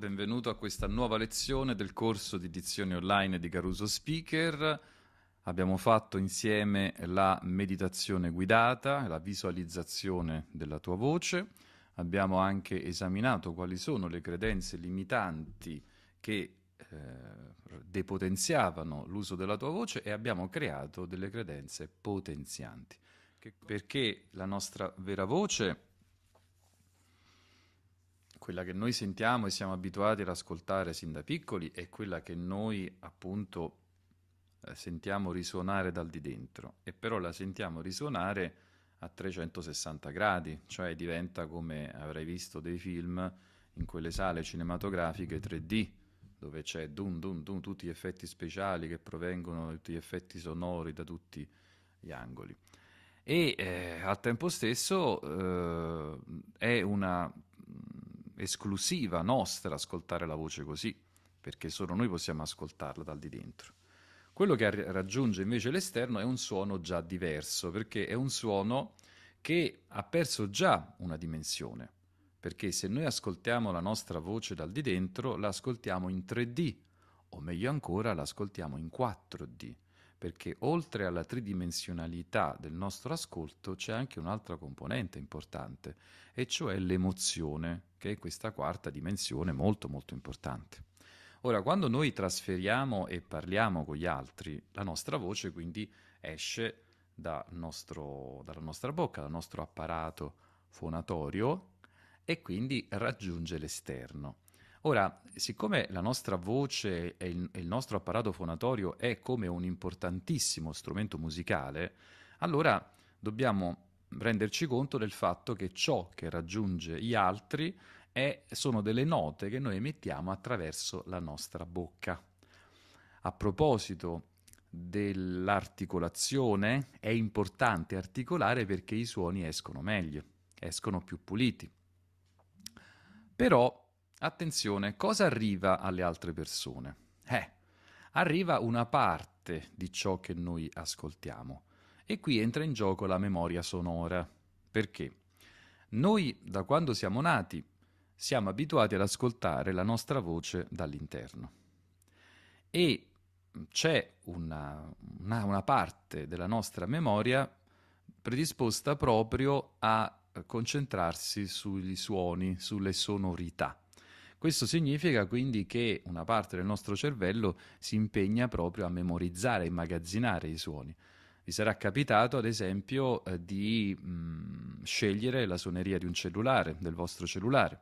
Benvenuto a questa nuova lezione del corso di edizione online di Caruso Speaker. Abbiamo fatto insieme la meditazione guidata, la visualizzazione della tua voce. Abbiamo anche esaminato quali sono le credenze limitanti che eh, depotenziavano l'uso della tua voce e abbiamo creato delle credenze potenzianti. Perché la nostra vera voce quella che noi sentiamo e siamo abituati ad ascoltare sin da piccoli è quella che noi appunto eh, sentiamo risuonare dal di dentro e però la sentiamo risuonare a 360 gradi, cioè diventa come avrai visto dei film in quelle sale cinematografiche 3D dove c'è dun dun dun tutti gli effetti speciali che provengono tutti gli effetti sonori da tutti gli angoli. E eh, al tempo stesso eh, è una esclusiva nostra ascoltare la voce così, perché solo noi possiamo ascoltarla dal di dentro. Quello che raggiunge invece l'esterno è un suono già diverso, perché è un suono che ha perso già una dimensione, perché se noi ascoltiamo la nostra voce dal di dentro, la ascoltiamo in 3D, o meglio ancora, la ascoltiamo in 4D perché oltre alla tridimensionalità del nostro ascolto c'è anche un'altra componente importante, e cioè l'emozione, che è questa quarta dimensione molto molto importante. Ora, quando noi trasferiamo e parliamo con gli altri, la nostra voce quindi esce da nostro, dalla nostra bocca, dal nostro apparato fonatorio e quindi raggiunge l'esterno. Ora, siccome la nostra voce e il, il, nostro apparato fonatorio è come un importantissimo strumento musicale, allora dobbiamo renderci conto del fatto che ciò che raggiunge gli altri è, sono delle note che noi emettiamo attraverso la nostra bocca. A proposito dell'articolazione, è importante articolare perché i suoni escono meglio, escono più puliti. Però Attenzione, cosa arriva alle altre persone? Eh, arriva una parte di ciò che noi ascoltiamo e qui entra in gioco la memoria sonora. Perché? Noi da quando siamo nati siamo abituati ad ascoltare la nostra voce dall'interno e c'è una, una, una parte della nostra memoria predisposta proprio a concentrarsi sui suoni, sulle sonorità. Questo significa quindi che una parte del nostro cervello si impegna proprio a memorizzare, a immagazzinare i suoni. Vi sarà capitato, ad esempio, eh, di mh, mm, scegliere la suoneria di un cellulare, del vostro cellulare,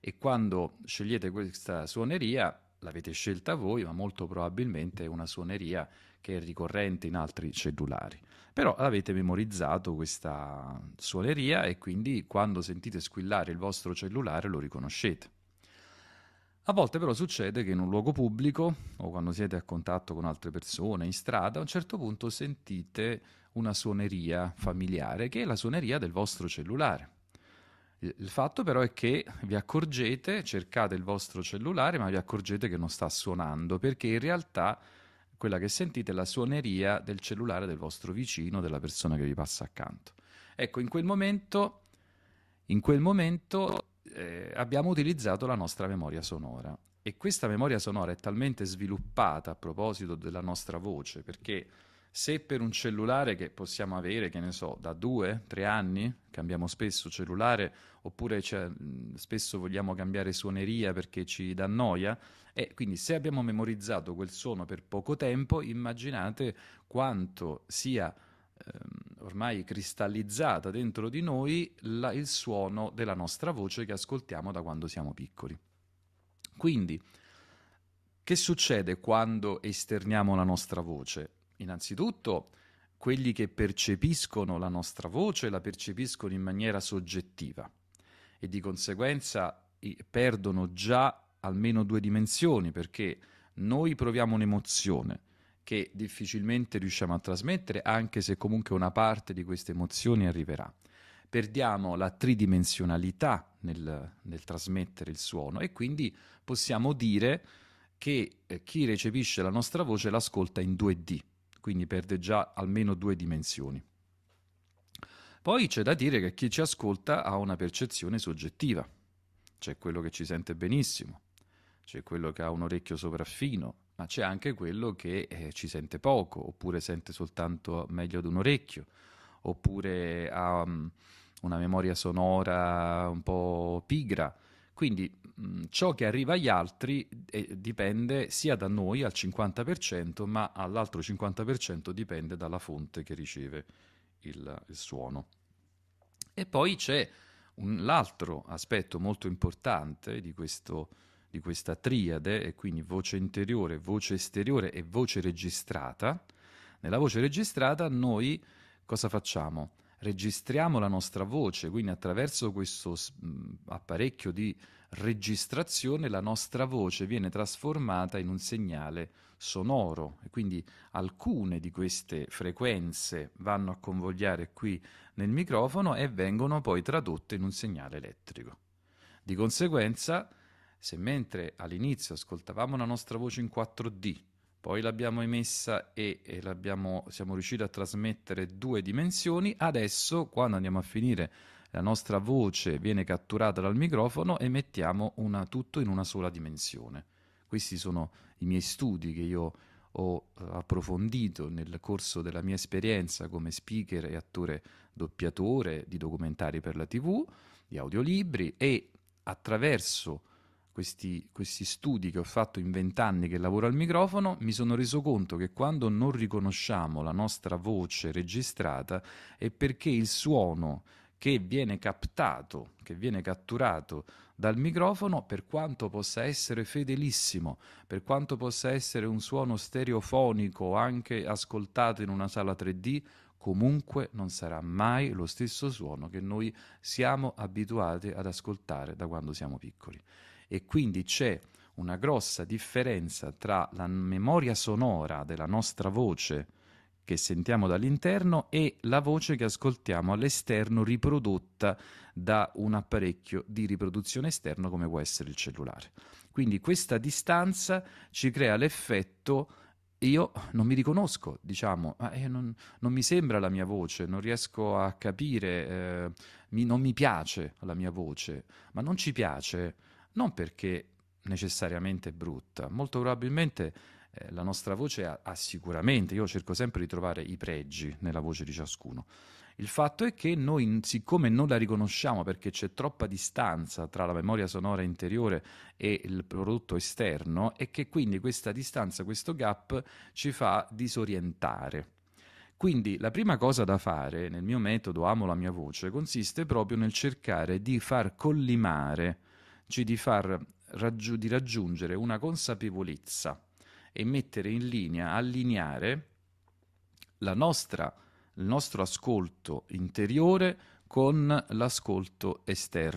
e quando scegliete questa suoneria l'avete scelta voi, ma molto probabilmente è una suoneria che è ricorrente in altri cellulari. Però avete memorizzato questa suoneria e quindi quando sentite squillare il vostro cellulare lo riconoscete. A volte però succede che in un luogo pubblico o quando siete a contatto con altre persone in strada, a un certo punto sentite una suoneria familiare che è la suoneria del vostro cellulare. Il fatto però è che vi accorgete, cercate il vostro cellulare, ma vi accorgete che non sta suonando, perché in realtà quella che sentite è la suoneria del cellulare del vostro vicino, della persona che vi passa accanto. Ecco, in quel momento, in quel momento eh, abbiamo utilizzato la nostra memoria sonora. E questa memoria sonora è talmente sviluppata a proposito della nostra voce, perché se per un cellulare che possiamo avere, che ne so, da due, tre anni, cambiamo spesso cellulare, oppure spesso vogliamo cambiare suoneria perché ci dà noia, e quindi se abbiamo memorizzato quel suono per poco tempo, immaginate quanto sia ehm, ormai cristallizzata dentro di noi la, il suono della nostra voce che ascoltiamo da quando siamo piccoli. Quindi, che succede quando esterniamo la nostra voce? Innanzitutto, quelli che percepiscono la nostra voce la percepiscono in maniera soggettiva e di conseguenza perdono già almeno due dimensioni perché noi proviamo un'emozione, che difficilmente riusciamo a trasmettere, anche se comunque una parte di queste emozioni arriverà. Perdiamo la tridimensionalità nel, nel trasmettere il suono e quindi possiamo dire che eh, chi recepisce la nostra voce l'ascolta in 2D, quindi perde già almeno due dimensioni. Poi c'è da dire che chi ci ascolta ha una percezione soggettiva, c'è quello che ci sente benissimo, c'è quello che ha un orecchio sopraffino, ma c'è anche quello che eh, ci sente poco, oppure sente soltanto meglio ad un orecchio, oppure ha um, una memoria sonora un po' pigra. Quindi mh, mm, ciò che arriva agli altri eh, dipende sia da noi al 50%, ma all'altro 50% dipende dalla fonte che riceve il, il suono. E poi c'è un, l'altro aspetto molto importante di, questo, di questa triade, e quindi voce interiore, voce esteriore e voce registrata. Nella voce registrata noi cosa facciamo? Registriamo la nostra voce, quindi attraverso questo mh, apparecchio di registrazione la nostra voce viene trasformata in un segnale sonoro e quindi alcune di queste frequenze vanno a convogliare qui nel microfono e vengono poi tradotte in un segnale elettrico. Di conseguenza, se mentre all'inizio ascoltavamo la nostra voce in 4D, poi l'abbiamo emessa e, e l'abbiamo, siamo riusciti a trasmettere due dimensioni, adesso quando andiamo a finire la nostra voce viene catturata dal microfono e mettiamo una, tutto in una sola dimensione. Questi sono i miei studi che io ho eh, approfondito nel corso della mia esperienza come speaker e attore doppiatore di documentari per la TV, di audiolibri e attraverso questi, questi studi che ho fatto in vent'anni che lavoro al microfono mi sono reso conto che quando non riconosciamo la nostra voce registrata è perché il suono che viene captato, che viene catturato dal microfono, per quanto possa essere fedelissimo, per quanto possa essere un suono stereofonico anche ascoltato in una sala 3D, comunque non sarà mai lo stesso suono che noi siamo abituati ad ascoltare da quando siamo piccoli. E quindi c'è una grossa differenza tra la memoria sonora della nostra voce, che sentiamo dall'interno e la voce che ascoltiamo all'esterno riprodotta da un apparecchio di riproduzione esterno come può essere il cellulare. Quindi questa distanza ci crea l'effetto io non mi riconosco, diciamo, eh, non, non, mi sembra la mia voce, non riesco a capire, eh, mi, non mi piace la mia voce, ma non ci piace non perché necessariamente brutta, molto probabilmente eh, la nostra voce ha, ha, sicuramente, io cerco sempre di trovare i pregi nella voce di ciascuno. Il fatto è che noi, siccome non la riconosciamo perché c'è troppa distanza tra la memoria sonora interiore e il prodotto esterno, e che quindi questa distanza, questo gap ci fa disorientare. Quindi la prima cosa da fare nel mio metodo Amo la mia voce consiste proprio nel cercare di far collimare, cioè di far raggiu- di raggiungere una consapevolezza e mettere in linea, allineare nostra, il nostro ascolto interiore con l'ascolto esterno.